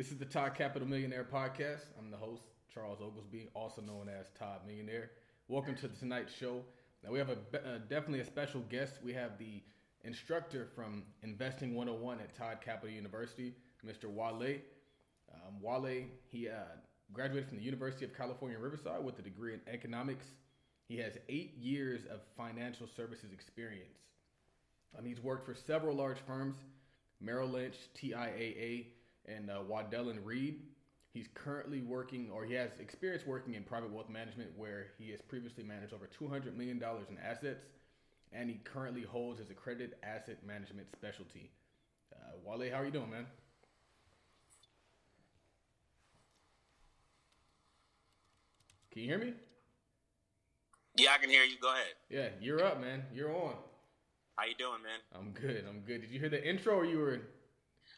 This is the Todd Capital Millionaire Podcast. I'm the host, Charles Oglesby, also known as Todd Millionaire. Welcome to tonight's show. Now, we have a, uh, definitely a special guest. We have the instructor from Investing 101 at Todd Capital University, Mr. Wale. Um, Wale, he uh, graduated from the University of California, Riverside with a degree in economics. He has eight years of financial services experience. Um, he's worked for several large firms, Merrill Lynch, TIAA, and uh, Waddell and Reed. He's currently working, or he has experience working in private wealth management, where he has previously managed over $200 million in assets, and he currently holds his accredited asset management specialty. Uh, Wale, how are you doing, man? Can you hear me? Yeah, I can hear you. Go ahead. Yeah, you're up, man. You're on. How you doing, man? I'm good. I'm good. Did you hear the intro, or you were?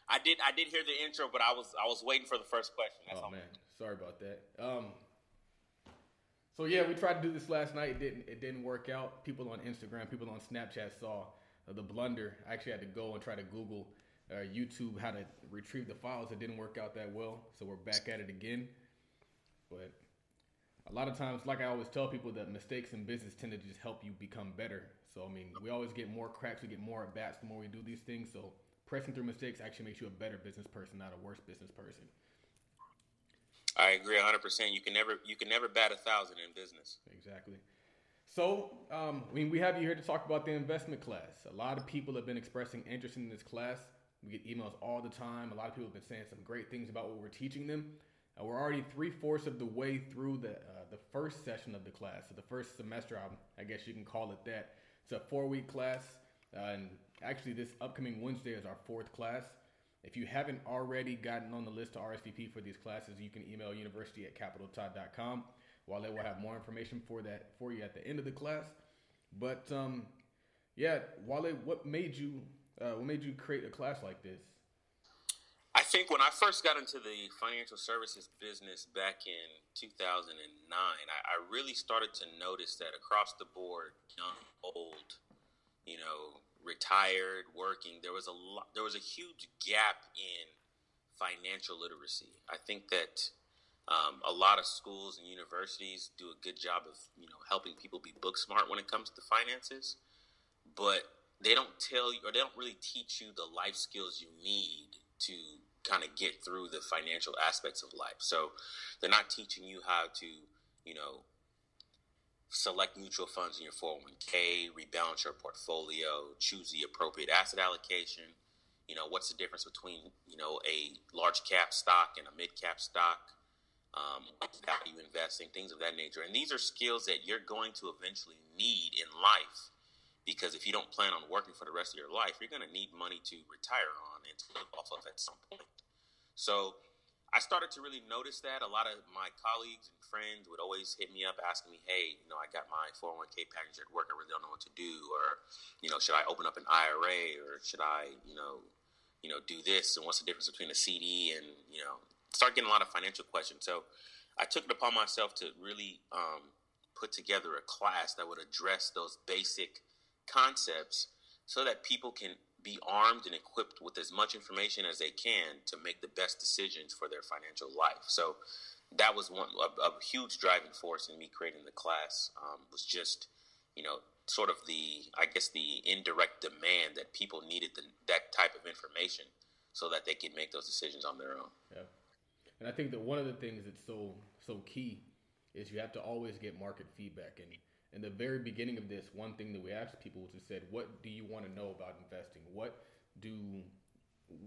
I did. I did hear the intro, but I was I was waiting for the first question. That's oh man, sorry about that. Um. So yeah, we tried to do this last night. It didn't. It didn't work out. People on Instagram, people on Snapchat saw uh, the blunder. I actually had to go and try to Google uh, YouTube how to retrieve the files. It didn't work out that well, so we're back at it again. But a lot of times, like I always tell people, that mistakes in business tend to just help you become better. So I mean, we always get more cracks, we get more at bats the more we do these things. So pressing through mistakes actually makes you a better business person, not a worse business person. I agree 100. percent You can never you can never bat a thousand in business. Exactly. So, um, I mean, we have you here to talk about the investment class. A lot of people have been expressing interest in this class. We get emails all the time. A lot of people have been saying some great things about what we're teaching them. Uh, we're already three fourths of the way through the uh, the first session of the class, so the first semester. I guess you can call it that. It's a four week class, uh, and actually, this upcoming Wednesday is our fourth class. If you haven't already gotten on the list to RSVP for these classes, you can email university at capitaltodd.com. While they will have more information for that for you at the end of the class. But um, yeah, Wale, what made you uh, what made you create a class like this? I think when I first got into the financial services business back in 2009, I, I really started to notice that across the board, young, old, you know, retired, working, there was a lot, there was a huge gap in financial literacy. I think that um, a lot of schools and universities do a good job of you know helping people be book smart when it comes to finances, but they don't tell you or they don't really teach you the life skills you need to kind of get through the financial aspects of life. So they're not teaching you how to, you know, select mutual funds in your 401k, rebalance your portfolio, choose the appropriate asset allocation. You know, what's the difference between, you know, a large cap stock and a mid cap stock? Um, value investing, things of that nature. And these are skills that you're going to eventually need in life because if you don't plan on working for the rest of your life, you're going to need money to retire on and to live off of at some point. So I started to really notice that. A lot of my colleagues and friends would always hit me up asking me, hey, you know, I got my 401k package at work. I really don't know what to do. Or, you know, should I open up an IRA or should I, you know, you know, do this? And what's the difference between a CD and, you know, start getting a lot of financial questions. So I took it upon myself to really um, put together a class that would address those basic – concepts so that people can be armed and equipped with as much information as they can to make the best decisions for their financial life. So that was one a, a huge driving force in me creating the class. Um, was just you know sort of the I guess the indirect demand that people needed the, that type of information so that they could make those decisions on their own. Yeah, and I think that one of the things that's so so key is you have to always get market feedback and in the very beginning of this, one thing that we asked people was to said, "What do you want to know about investing? What do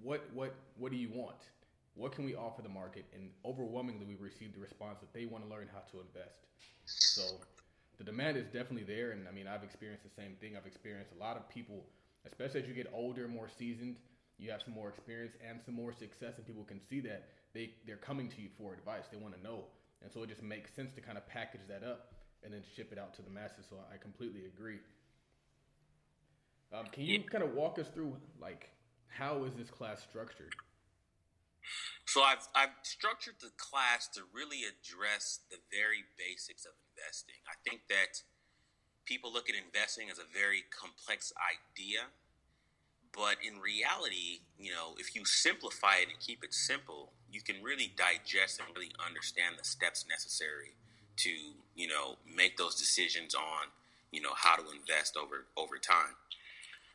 what what what do you want? What can we offer the market?" And overwhelmingly, we received the response that they want to learn how to invest. So the demand is definitely there, and I mean, I've experienced the same thing. I've experienced a lot of people, especially as you get older, more seasoned. You have some more experience and some more success, and people can see that they they're coming to you for advice. They want to know, and so it just makes sense to kind of package that up and then ship it out to the masses. So I completely agree. Um, can you kind of walk us through like how is this class structured? So I've I've structured the class to really address the very basics of investing. I think that people look at investing as a very complex idea, But in reality, you know, if you simplify it and keep it simple, you can really digest and really understand the steps necessary to, you know, make those decisions on, you know, how to invest over over time.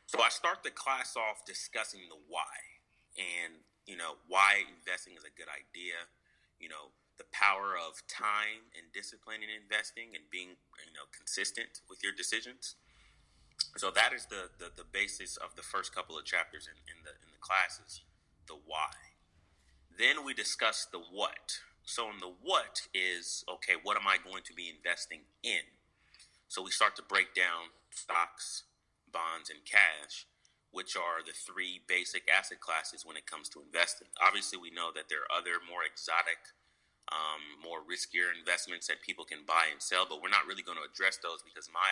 So I start the class off discussing the why and, you know, why investing is a good idea, you know, the power of time and discipline in investing and being, you know, consistent with your decisions so that is the, the, the basis of the first couple of chapters in, in the in the classes, the why. Then we discuss the what. So in the what is okay, what am I going to be investing in? So we start to break down stocks, bonds, and cash, which are the three basic asset classes when it comes to investing. Obviously, we know that there are other more exotic, um, more riskier investments that people can buy and sell, but we're not really going to address those because my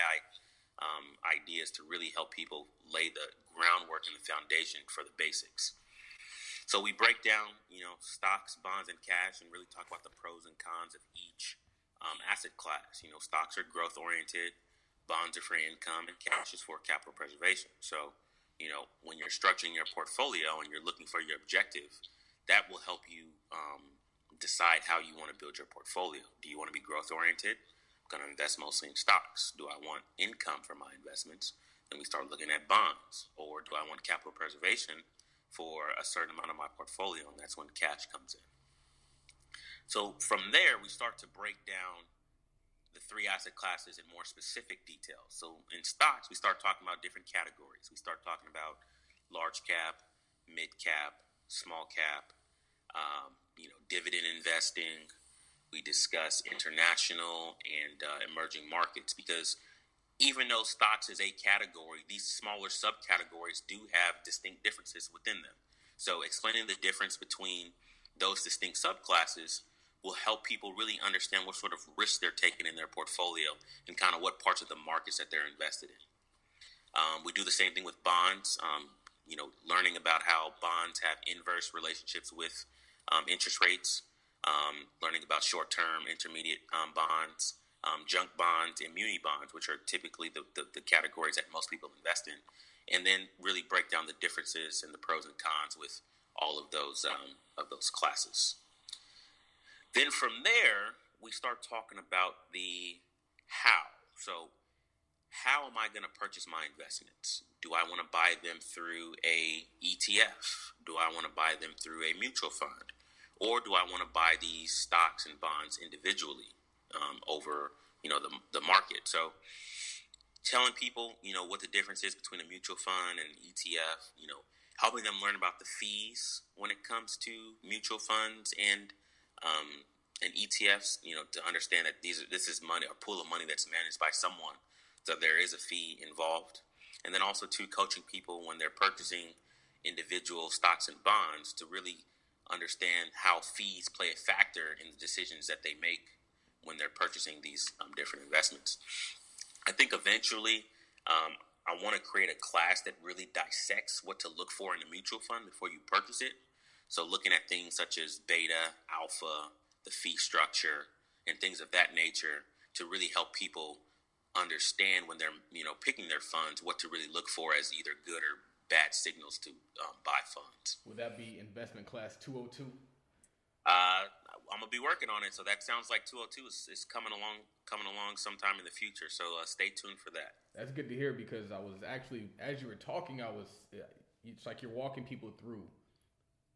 um, is to really help people lay the groundwork and the foundation for the basics. So we break down, you know, stocks, bonds, and cash, and really talk about the pros and cons of each um, asset class. You know, stocks are growth oriented, bonds are for income, and cash is for capital preservation. So, you know, when you're structuring your portfolio and you're looking for your objective, that will help you um, decide how you want to build your portfolio. Do you want to be growth oriented? I'm going to invest mostly in stocks. Do I want income for my investments? Then we start looking at bonds. Or do I want capital preservation for a certain amount of my portfolio? And that's when cash comes in. So from there, we start to break down the three asset classes in more specific details. So in stocks, we start talking about different categories. We start talking about large cap, mid cap, small cap, um, you know, dividend investing, we discuss international and uh, emerging markets because even though stocks is a category, these smaller subcategories do have distinct differences within them. So, explaining the difference between those distinct subclasses will help people really understand what sort of risks they're taking in their portfolio and kind of what parts of the markets that they're invested in. Um, we do the same thing with bonds. Um, you know, learning about how bonds have inverse relationships with um, interest rates um, learning about short term, intermediate um, bonds, um, junk bonds, and muni bonds, which are typically the, the, the, categories that most people invest in, and then really break down the differences and the pros and cons with all of those um, of those classes. Then from there, we start talking about the how. So, how am I going to purchase my investments? Do I want to buy them through a ETF? Do I want to buy them through a mutual fund? or do I want to buy these stocks and bonds individually um, over you know the the market? So telling people you know what the difference is between a mutual fund and ETF, you know, helping them learn about the fees when it comes to mutual funds and um, and ETFs, you know, to understand that these this is money, a pool of money that's managed by someone, so there is a fee involved, and then also to coaching people when they're purchasing individual stocks and bonds to really understand how fees play a factor in the decisions that they make when they're purchasing these um, different investments. I think eventually um, I want to create a class that really dissects what to look for in a mutual fund before you purchase it. So, looking at things such as beta, alpha, the fee structure, and things of that nature to really help people understand when they're you know picking their funds what to really look for as either good or bad signals to um, buy funds. Would that be investment class 202? Uh, I'm gonna be working on it, so that sounds like 202 is, is coming along, coming along sometime in the future. So uh, stay tuned for that. That's good to hear because I was actually, as you were talking, I was, it's like you're walking people through,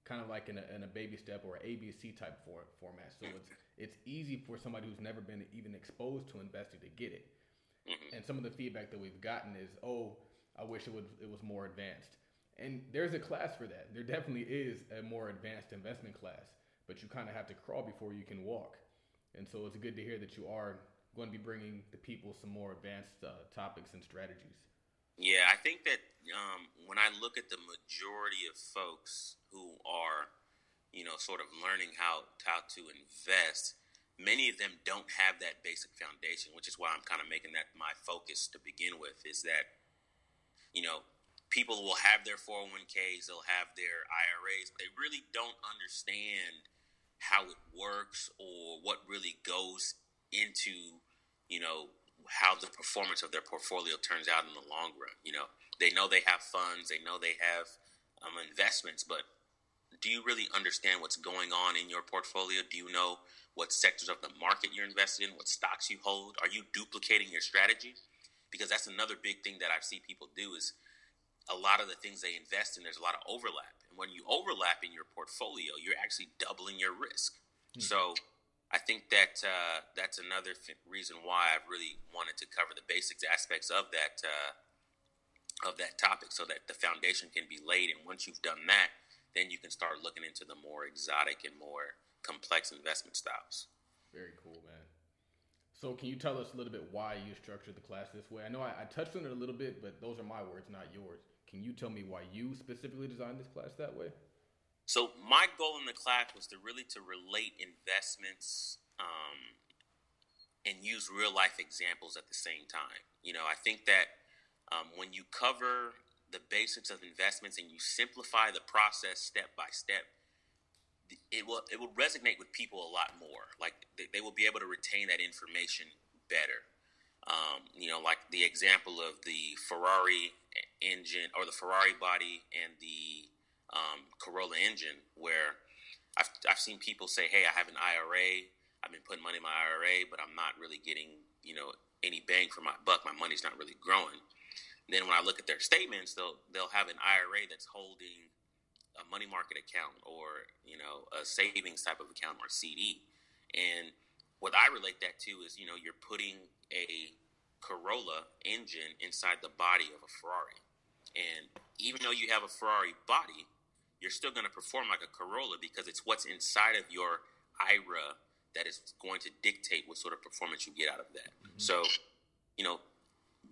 kind of like in a, in a baby step or ABC type for, format. So it's it's easy for somebody who's never been even exposed to investing to get it. Mm-hmm. And some of the feedback that we've gotten is, oh, I wish it would it was more advanced. And there's a class for that. There definitely is a more advanced investment class, but you kind of have to crawl before you can walk. And so it's good to hear that you are going to be bringing the people some more advanced uh, topics and strategies. Yeah, I think that um, when I look at the majority of folks who are, you know, sort of learning how how to invest, many of them don't have that basic foundation, which is why I'm kind of making that my focus to begin with. Is that you know, people will have their 401ks, they'll have their IRAs, but they really don't understand how it works or what really goes into, you know, how the performance of their portfolio turns out in the long run. You know, they know they have funds, they know they have um, investments, but do you really understand what's going on in your portfolio? Do you know what sectors of the market you're invested in, what stocks you hold? Are you duplicating your strategy? Because that's another big thing that I see people do is a lot of the things they invest in, there's a lot of overlap. When you overlap in your portfolio, you're actually doubling your risk. Mm-hmm. So I think that uh, that's another f- reason why I've really wanted to cover the basics aspects of that uh, of that topic, so that the foundation can be laid. And once you've done that, then you can start looking into the more exotic and more complex investment styles. Very cool, man. So, can you tell us a little bit why you structured the class this way? I know I, I touched on it a little bit, but those are my words, not yours. Can you tell me why you specifically designed this class that way? So, my goal in the class was to really to relate investments um, and use real life examples at the same time. You know, I think that um, when you cover the basics of investments and you simplify the process step by step, it will it will resonate with people a lot more. Like they, will be able to retain that information better. Um, you know, like the example of the Ferrari engine or the Ferrari body and the um, Corolla engine, where I've, I've seen people say, "Hey, I have an IRA. I've been putting money in my IRA, but I'm not really getting you know any bang for my buck. My money's not really growing." Then when I look at their statements, they'll they'll have an IRA that's holding a money market account or you know a savings type of account or CD. And what I relate that to is you know you're putting a Corolla engine inside the body of a Ferrari, and even though you have a Ferrari body, you're still going to perform like a Corolla because it's what's inside of your IRA that is going to dictate what sort of performance you get out of that. Mm-hmm. So, you know,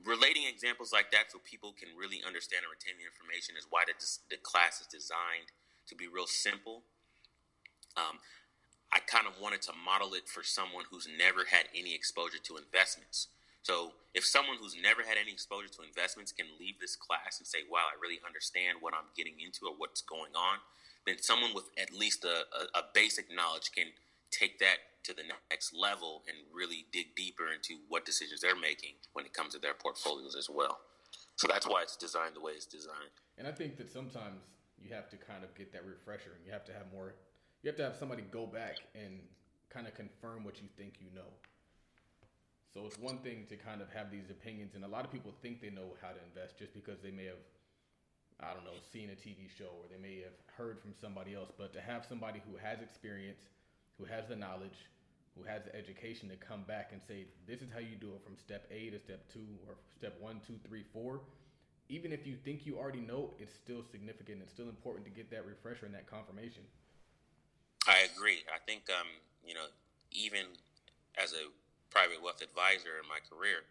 relating examples like that so people can really understand and retain the information is why the, the class is designed to be real simple. Um, I kind of wanted to model it for someone who's never had any exposure to investments. So if someone who's never had any exposure to investments can leave this class and say, wow, I really understand what I'm getting into or what's going on, then someone with at least a, a, a basic knowledge can take that to the next level and really dig deeper into what decisions they're making when it comes to their portfolios as well. So that's why it's designed the way it's designed. And I think that sometimes you have to kind of get that refresher and you have to have more you have to have somebody go back and kind of confirm what you think you know. So it's one thing to kind of have these opinions and a lot of people think they know how to invest just because they may have I don't know, seen a TV show or they may have heard from somebody else, but to have somebody who has experience, who has the knowledge, who has the education to come back and say, this is how you do it from step A to step two or step one, two, three, four. Even if you think you already know, it's still significant. It's still important to get that refresher and that confirmation. I agree. I think, um, you know, even as a private wealth advisor in my career,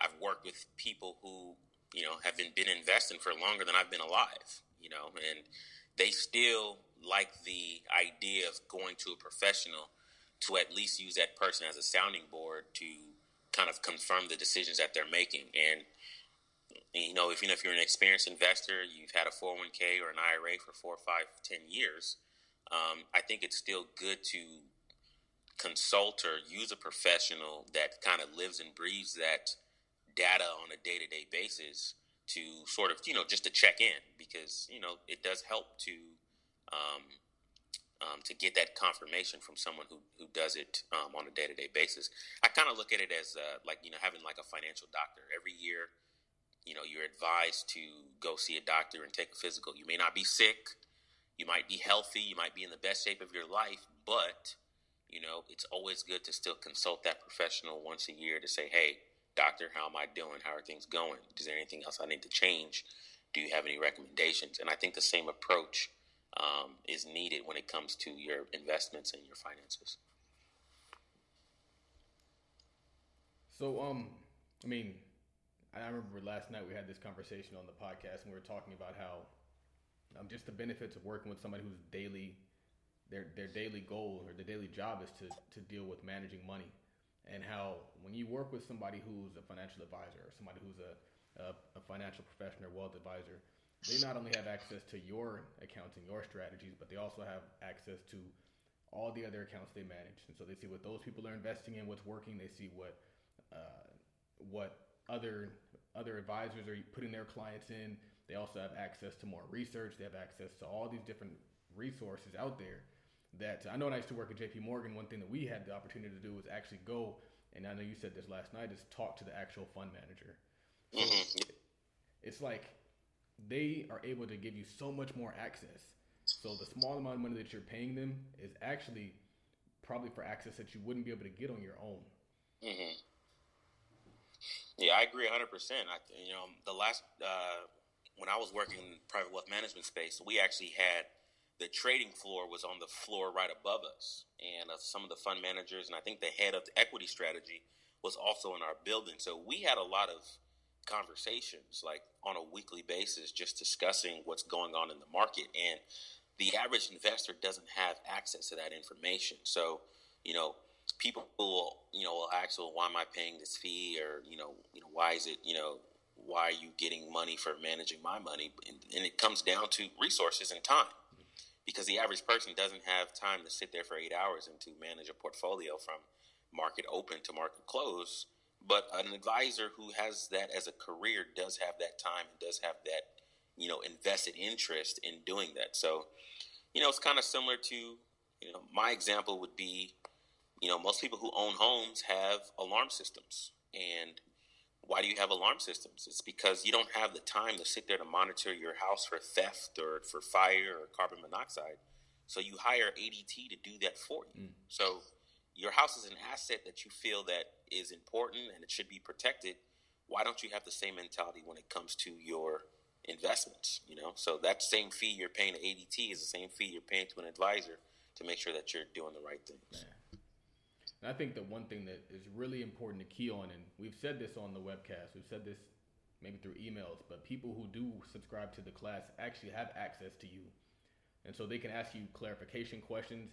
I've worked with people who, you know, have been, been investing for longer than I've been alive, you know, and they still like the idea of going to a professional to at least use that person as a sounding board to kind of confirm the decisions that they're making. And you know, if you know if you're an experienced investor, you've had a 401k or an IRA for four, five, ten years. Um, I think it's still good to consult or use a professional that kind of lives and breathes that data on a day to day basis to sort of you know just to check in because you know it does help to um, um, to get that confirmation from someone who, who does it um, on a day to day basis. I kind of look at it as uh, like you know having like a financial doctor every year. You know, you're advised to go see a doctor and take a physical. You may not be sick, you might be healthy, you might be in the best shape of your life, but you know it's always good to still consult that professional once a year to say, hey, doctor, how am I doing? How are things going? Is there anything else I need to change? Do you have any recommendations? And I think the same approach um, is needed when it comes to your investments and your finances. So, um, I mean, I remember last night we had this conversation on the podcast, and we were talking about how um, just the benefits of working with somebody who's daily their their daily goal or their daily job is to to deal with managing money, and how when you work with somebody who's a financial advisor or somebody who's a a, a financial professional, or wealth advisor, they not only have access to your accounts and your strategies, but they also have access to all the other accounts they manage. And so they see what those people are investing in, what's working. They see what uh, what other other advisors are putting their clients in. They also have access to more research. They have access to all these different resources out there. That I know when I used to work at J.P. Morgan, one thing that we had the opportunity to do was actually go, and I know you said this last night, is talk to the actual fund manager. Mm-hmm. It's like they are able to give you so much more access. So the small amount of money that you're paying them is actually probably for access that you wouldn't be able to get on your own. Mm-hmm. Yeah, I agree 100. percent I, you know, the last uh, when I was working in private wealth management space, we actually had the trading floor was on the floor right above us, and uh, some of the fund managers and I think the head of the equity strategy was also in our building. So we had a lot of conversations, like on a weekly basis, just discussing what's going on in the market. And the average investor doesn't have access to that information. So, you know, people will, you know, will ask, well, why am I paying this fee? Or, you know, you know, why is it, you know, why are you getting money for managing my money? And, and it comes down to resources and time. Because the average person doesn't have time to sit there for eight hours and to manage a portfolio from market open to market close. But an advisor who has that as a career does have that time and does have that, you know, invested interest in doing that. So, you know, it's kind of similar to, you know, my example would be, you know, most people who own homes have alarm systems. And why do you have alarm systems? It's because you don't have the time to sit there to monitor your house for theft or for fire or carbon monoxide. So you hire ADT to do that for you. Mm. So your house is an asset that you feel that is important and it should be protected. Why don't you have the same mentality when it comes to your investments. You know, so that same fee you're paying to ADT is the same fee you're paying to an advisor to make sure that you're doing the right things. And I think that one thing that is really important to key on, and we've said this on the webcast, we've said this maybe through emails, but people who do subscribe to the class actually have access to you. And so they can ask you clarification questions.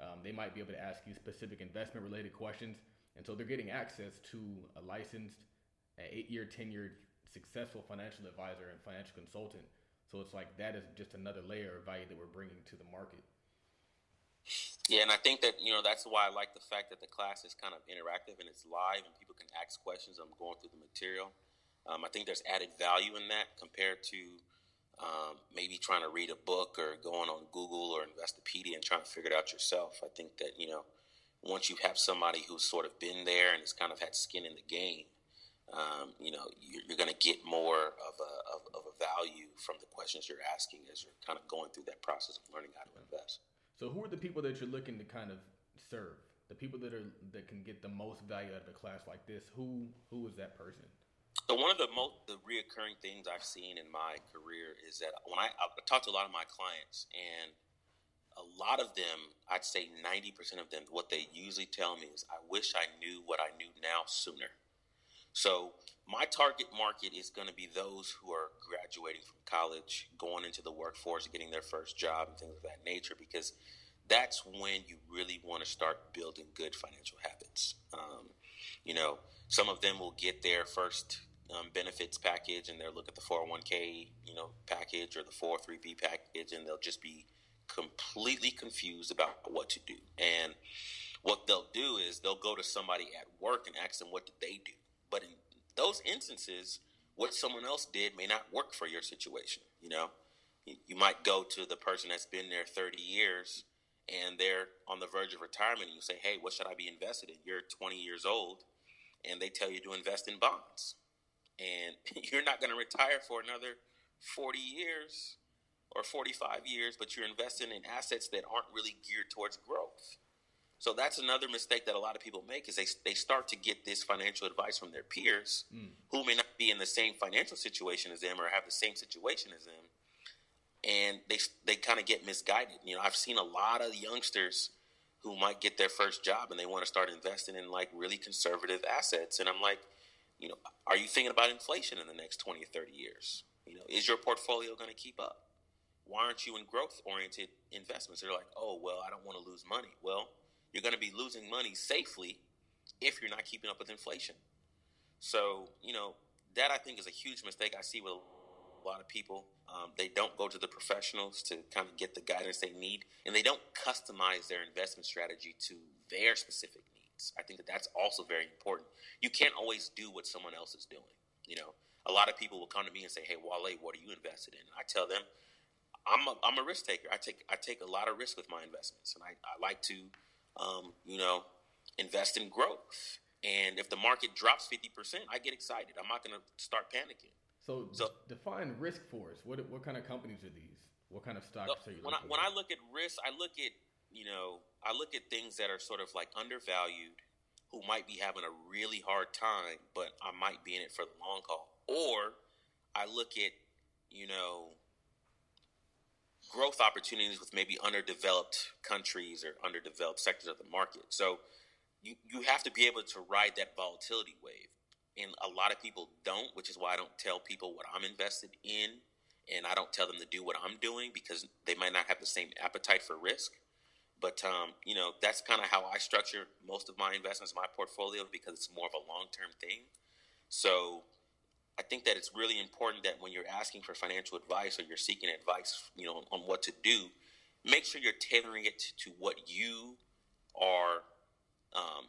Um, they might be able to ask you specific investment related questions. And so they're getting access to a licensed, eight year, tenured successful financial advisor and financial consultant. So it's like that is just another layer of value that we're bringing to the market. Yeah, and I think that you know that's why I like the fact that the class is kind of interactive and it's live and people can ask questions. I'm going through the material. Um, I think there's added value in that compared to um, maybe trying to read a book or going on Google or Investopedia and trying to figure it out yourself. I think that you know once you have somebody who's sort of been there and has kind of had skin in the game, um, you know, you're, you're going to get more of a, of, of, a value from the questions you're asking as you're kind of going through that process of learning how to invest. So, who are the people that you're looking to kind of serve? The people that are that can get the most value out of a class like this. Who who is that person? So one of the most the reoccurring things I've seen in my career is that when I, I talk to a lot of my clients and a lot of them, I'd say 90% of them, what they usually tell me is, I wish I knew what I knew now sooner. So my target market is going to be those who are graduating from college, going into the workforce, getting their first job, and things of that nature, because that's when you really want to start building good financial habits. Um, you know, some of them will get their first um, benefits package and they'll look at the 401k, you know, package or the 403b package, and they'll just be completely confused about what to do. And what they'll do is they'll go to somebody at work and ask them what did they do but in those instances, what someone else did may not work for your situation. You know, you might go to the person that's been there 30 years and they're on the verge of retirement and you say, hey, what should I be invested in? You're 20 years old and they tell you to invest in bonds. And you're not going to retire for another 40 years or 45 years, but you're investing in assets that aren't really geared towards growth. So that's another mistake that a lot of people make is they they start to get this financial advice from their peers mm. who may not be in the same financial situation as them or have the same situation as them, and they they kind of get misguided. You know, I've seen a lot of youngsters who might get their first job and they want to start investing in like really conservative assets, and I'm like, you know, are you thinking about inflation in the next twenty or thirty years? You know, is your portfolio going to keep up? Why aren't you in growth oriented investments? They're like, oh well, I don't want to lose money. Well you're going to be losing money safely if you're not keeping up with inflation. So, you know, that I think is a huge mistake I see with a lot of people. Um, they don't go to the professionals to kind of get the guidance they need, and they don't customize their investment strategy to their specific needs. I think that that's also very important. You can't always do what someone else is doing. You know, a lot of people will come to me and say, "Hey, Wale, what are you invested in?" And I tell them, "I'm a, I'm a risk taker. I take I take a lot of risk with my investments, and I, I like to, um, you know, invest in growth. And if the market drops fifty percent, I get excited. I'm not going to start panicking." So, so define risk for us. What what kind of companies are these? What kind of stocks so are you? When I, when I look at risk, I look at you know I look at things that are sort of like undervalued, who might be having a really hard time, but I might be in it for the long haul. Or I look at you know growth opportunities with maybe underdeveloped countries or underdeveloped sectors of the market. So you you have to be able to ride that volatility wave and a lot of people don't, which is why I don't tell people what I'm invested in, and I don't tell them to do what I'm doing because they might not have the same appetite for risk. But um, you know, that's kind of how I structure most of my investments, my portfolio, because it's more of a long term thing. So I think that it's really important that when you're asking for financial advice or you're seeking advice, you know, on what to do, make sure you're tailoring it to what you are um,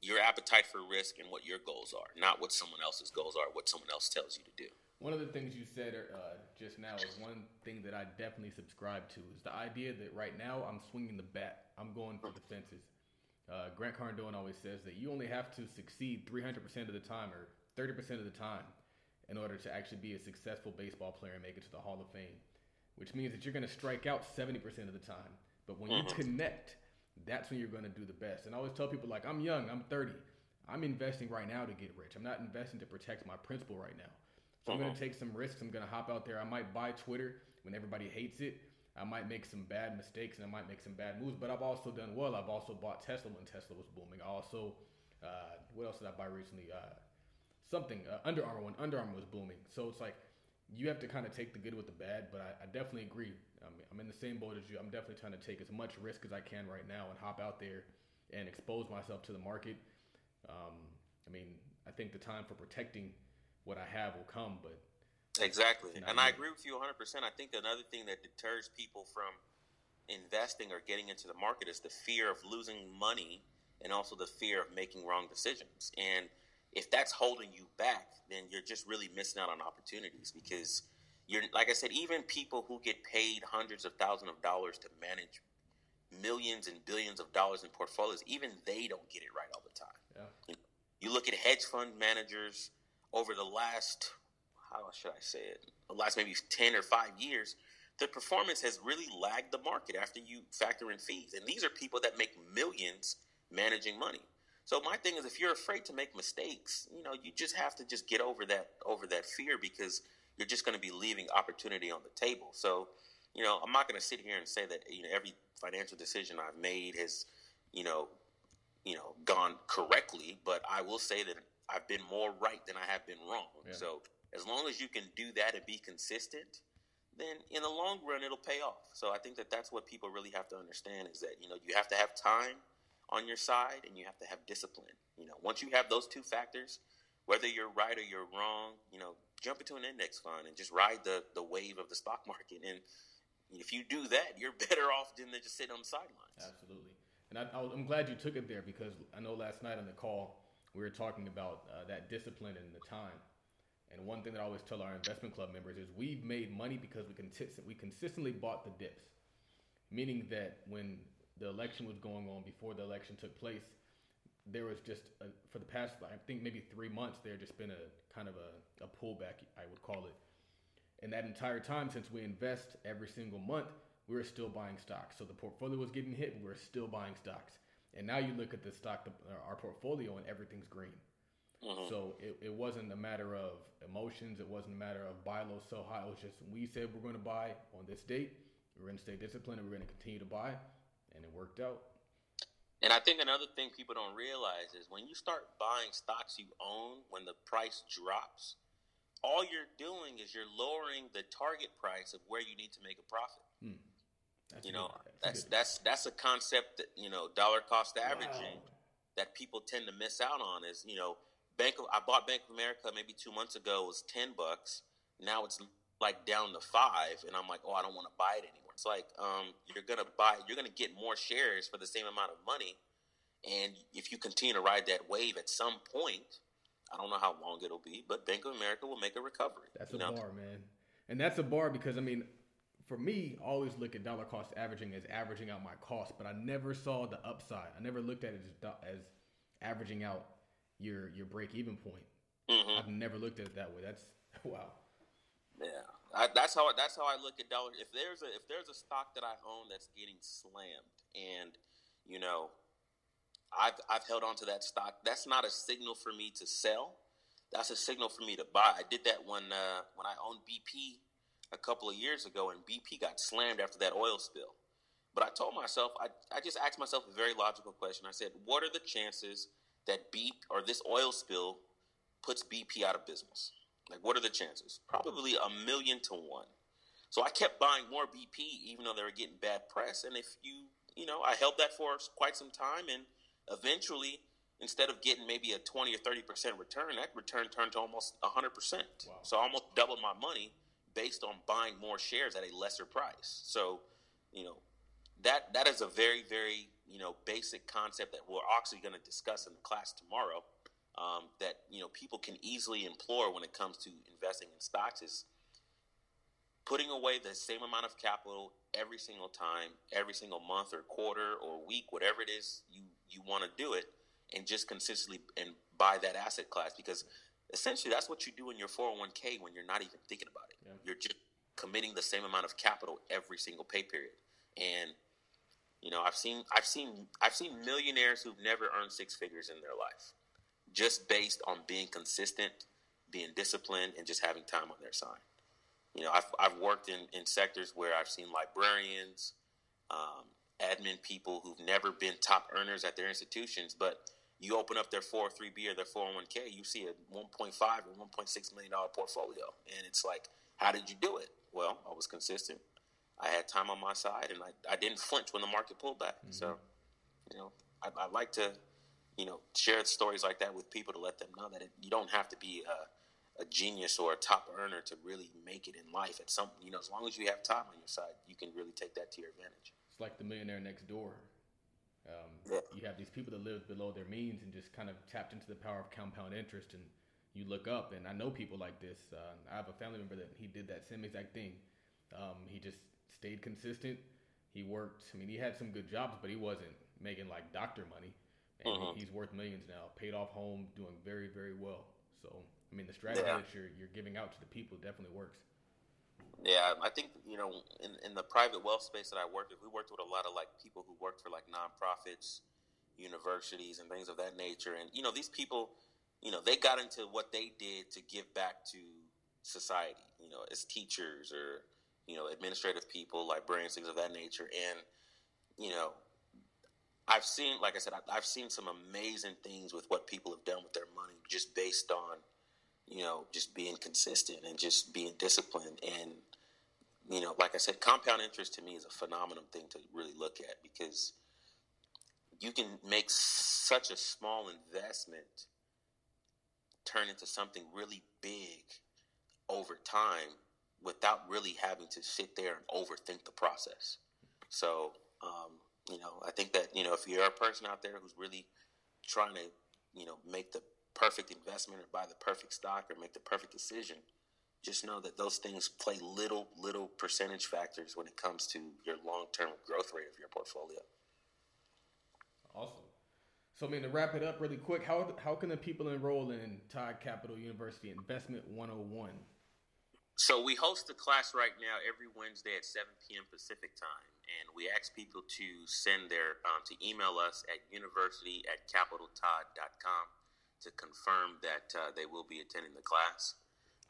your appetite for risk and what your goals are, not what someone else's goals are, what someone else tells you to do. One of the things you said uh, just now is one thing that I definitely subscribe to is the idea that right now I'm swinging the bat. I'm going for the fences. Uh, Grant Cardone always says that you only have to succeed 300% of the time or 30% of the time in order to actually be a successful baseball player and make it to the Hall of Fame, which means that you're going to strike out 70% of the time. But when mm-hmm. you connect that's when you're going to do the best. And I always tell people like I'm young, I'm 30. I'm investing right now to get rich. I'm not investing to protect my principal right now. So. I'm going to take some risks. I'm going to hop out there. I might buy Twitter when everybody hates it. I might make some bad mistakes and I might make some bad moves, but I've also done well. I've also bought Tesla when Tesla was booming. I also, uh, what else did I buy recently? Uh, something uh, Under Armour when Under Armour was booming. So it's like you have to kind of take the good with the bad, but I, I definitely agree. I'm, I'm in the same boat as you. I'm definitely trying to take as much risk as I can right now and hop out there and expose myself to the market. Um, I mean, I think the time for protecting what I have will come, but exactly. And I agree with you 100. percent I think another thing that deters people from investing or getting into the market is the fear of losing money and also the fear of making wrong decisions. And if that's holding you back, then you're just really missing out on opportunities because you're like I said, even people who get paid hundreds of thousands of dollars to manage millions and billions of dollars in portfolios, even they don't get it right all the time. Yeah. You look at hedge fund managers over the last how should I say it? The last maybe ten or five years, the performance has really lagged the market after you factor in fees. And these are people that make millions managing money. So my thing is, if you're afraid to make mistakes, you know, you just have to just get over that over that fear because you're just going to be leaving opportunity on the table. So, you know, I'm not going to sit here and say that you know every financial decision I've made has, you know, you know, gone correctly, but I will say that I've been more right than I have been wrong. Yeah. So, as long as you can do that and be consistent, then in the long run it'll pay off. So I think that that's what people really have to understand is that you know you have to have time on your side and you have to have discipline. You know, once you have those two factors, whether you're right or you're wrong, you know, jump into an index fund and just ride the, the wave of the stock market. And if you do that, you're better off than just sit on the sidelines. Absolutely. And I, am glad you took it there because I know last night on the call we were talking about uh, that discipline and the time. And one thing that I always tell our investment club members is we've made money because we consist- we consistently bought the dips, meaning that when the election was going on before the election took place, there was just a, for the past I think maybe three months there just been a kind of a, a pullback I would call it. And that entire time since we invest every single month, we were still buying stocks. So the portfolio was getting hit, but we were still buying stocks. And now you look at the stock, our portfolio, and everything's green. Mm-hmm. So it, it wasn't a matter of emotions. It wasn't a matter of buy low, sell high. It was just we said we're going to buy on this date. We're going to stay disciplined and we're going to continue to buy and it worked out. And I think another thing people don't realize is when you start buying stocks you own when the price drops, all you're doing is you're lowering the target price of where you need to make a profit. Hmm. you know, that's that's, that's that's a concept that you know dollar cost averaging wow. that people tend to miss out on. Is you know, Bank of I bought Bank of America maybe two months ago it was ten bucks. Now it's like down to five, and I'm like, oh, I don't want to buy it anymore. It's like um, you're gonna buy, you're gonna get more shares for the same amount of money, And if you continue to ride that wave at some point, I don't know how long it'll be, but Bank of America will make a recovery. That's a know? bar, man. And that's a bar because I mean, for me, I always look at dollar cost averaging as averaging out my cost, but I never saw the upside. I never looked at it as, as averaging out your your break even point. Mm-hmm. I've never looked at it that way. That's wow. Yeah, I, that's how that's how I look at dollar. If there's a if there's a stock that I own that's getting slammed, and you know, I've I've held on to that stock. That's not a signal for me to sell. That's a signal for me to buy. I did that when uh, when I owned BP a couple of years ago, and BP got slammed after that oil spill. But I told myself, I, I just asked myself a very logical question. I said, what are the chances that BP or this oil spill puts BP out of business? Like, what are the chances? Probably a million to one. So I kept buying more BP, even though they were getting bad press. And if you, you know, I held that for quite some time, and eventually, instead of getting maybe a twenty or thirty percent return, that return turned to almost hundred percent. Wow. So I almost doubled my money based on buying more shares at a lesser price. So, you know, that that is a very very you know basic concept that we're actually going to discuss in the class tomorrow. Um, that you know people can easily employ when it comes to investing in stocks is putting away the same amount of capital every single time, every single month or quarter or week, whatever it is you you want to do it, and just consistently and buy that asset class because essentially that's what you do in your 401k when you're not even thinking about it. Yeah. You're just committing the same amount of capital every single pay period. And you know, I've seen I've seen I've seen millionaires who've never earned six figures in their life just based on being consistent, being disciplined and just having time on their side. You know, I've, I've worked in, in sectors where I've seen librarians, um, admin people who've never been top earners at their institutions, but you open up their 403b or their 401k, you see a 1.5 or 1.6 million dollar portfolio, and it's like, how did you do it? Well, I was consistent. I had time on my side, and I, I didn't flinch when the market pulled back. Mm-hmm. So, you know, I, I, like to, you know, share stories like that with people to let them know that it, you don't have to be a, a, genius or a top earner to really make it in life. At some, you know, as long as you have time on your side, you can really take that to your advantage. It's like the millionaire next door um, yeah. You have these people that live below their means and just kind of tapped into the power of compound interest. And you look up, and I know people like this. Uh, I have a family member that he did that same exact thing. Um, he just stayed consistent. He worked. I mean, he had some good jobs, but he wasn't making like doctor money. And uh-huh. he's worth millions now. Paid off home, doing very, very well. So, I mean, the strategy yeah. that you're you're giving out to the people definitely works. Yeah, I think you know in in the private wealth space that I worked with, we worked with a lot of like people who worked for like nonprofits, universities, and things of that nature. And you know, these people, you know, they got into what they did to give back to society. You know, as teachers or you know administrative people, librarians, things of that nature. And you know, I've seen, like I said, I've seen some amazing things with what people have done with their money, just based on you know, just being consistent and just being disciplined and you know, like I said, compound interest to me is a phenomenal thing to really look at because you can make such a small investment turn into something really big over time without really having to sit there and overthink the process. So, um, you know, I think that, you know, if you're a person out there who's really trying to, you know, make the perfect investment or buy the perfect stock or make the perfect decision, just know that those things play little, little percentage factors when it comes to your long term growth rate of your portfolio. Awesome. So, I mean, to wrap it up really quick, how, how can the people enroll in Todd Capital University Investment 101? So, we host a class right now every Wednesday at 7 p.m. Pacific time. And we ask people to send their, um, to email us at university at capitaltodd.com to confirm that uh, they will be attending the class.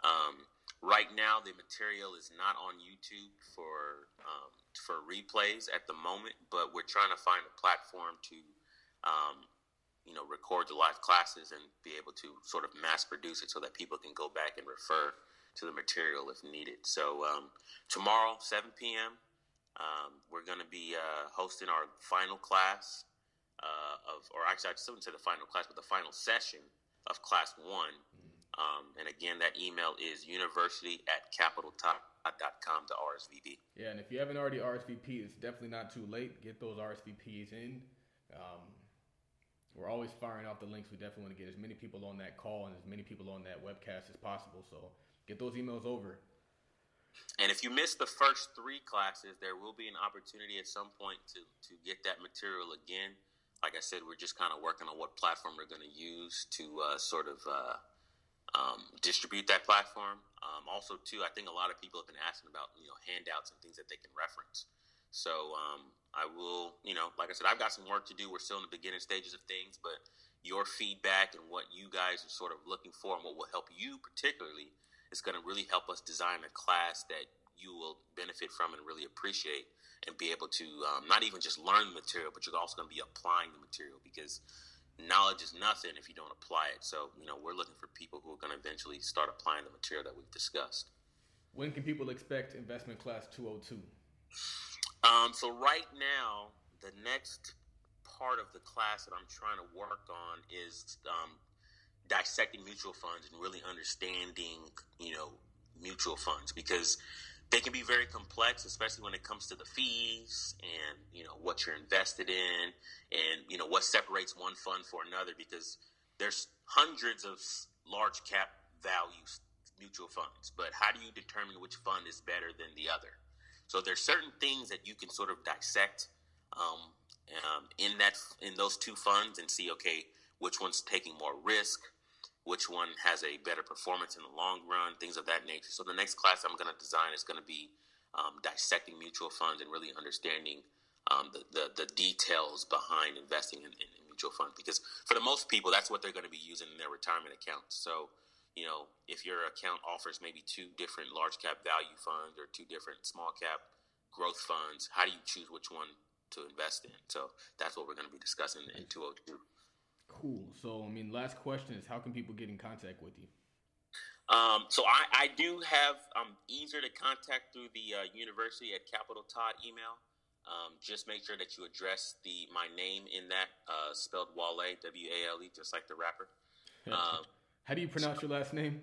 Um, Right now, the material is not on YouTube for um, for replays at the moment, but we're trying to find a platform to, um, you know, record the live classes and be able to sort of mass produce it so that people can go back and refer to the material if needed. So um, tomorrow, 7 p.m., um, we're going to be uh, hosting our final class uh, of, or actually, I shouldn't say the final class, but the final session of class one um, and again, that email is university at capitaltodd.com to RSVP. Yeah, and if you haven't already RSVP, it's definitely not too late. Get those RSVPs in. Um, we're always firing off the links. We definitely want to get as many people on that call and as many people on that webcast as possible. So get those emails over. And if you miss the first three classes, there will be an opportunity at some point to, to get that material again. Like I said, we're just kind of working on what platform we're going to use to uh, sort of uh, um, distribute that platform. Um, also, too, I think a lot of people have been asking about you know handouts and things that they can reference. So um, I will, you know, like I said, I've got some work to do. We're still in the beginning stages of things, but your feedback and what you guys are sort of looking for and what will help you particularly is going to really help us design a class that you will benefit from and really appreciate and be able to um, not even just learn the material, but you're also going to be applying the material because knowledge is nothing if you don't apply it. So, you know, we're looking for people who are going to eventually start applying the material that we've discussed. When can people expect investment class 202? Um, so right now, the next part of the class that I'm trying to work on is um, dissecting mutual funds and really understanding, you know, mutual funds because they can be very complex, especially when it comes to the fees and you know what you're invested in and you know what separates one fund for another because there's hundreds of large cap value mutual funds, but how do you determine which fund is better than the other? So there's certain things that you can sort of dissect um, um, in that in those two funds and see okay which one's taking more risk, which one has a better performance in the long run, things of that nature. So the next class I'm going to design is going to be um, dissecting mutual funds and really understanding um, the, the, the details behind investing in, in, mutual funds because for the most people that's what they're going to be using in their retirement accounts. So you know, if your account offers maybe two different large cap value funds or two different small cap growth funds, how do you choose which one to invest in? So that's what we're going to be discussing in 202. Cool. So, I mean, last question is how can people get in contact with you? Um, so I, I, do have um, easier to contact through the uh, university at Capital Todd email. Um, just make sure that you address the my name in that uh, spelled Wale W A L E just like the rapper. Um, how do you pronounce your last name?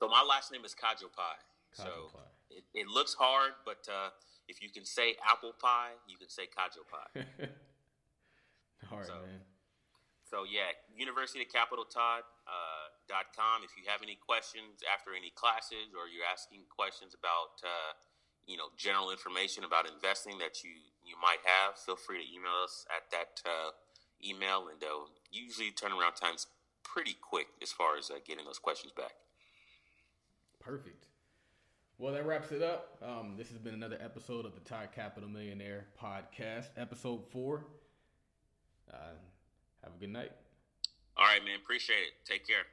So my last name is Kajo Pie. so It, it, looks hard, but uh, if you can say apple pie, you can say Kajo Pie. All right, so, man. So yeah, University of Capital Todd uh, dot com. If you have any questions after any classes, or you're asking questions about uh, you know general information about investing that you you might have, feel free to email us at that uh, email, and uh, usually turnaround times pretty quick as far as uh, getting those questions back. Perfect. Well, that wraps it up. Um, this has been another episode of the Todd Capital Millionaire Podcast, episode four. Have a good night. All right, man. Appreciate it. Take care.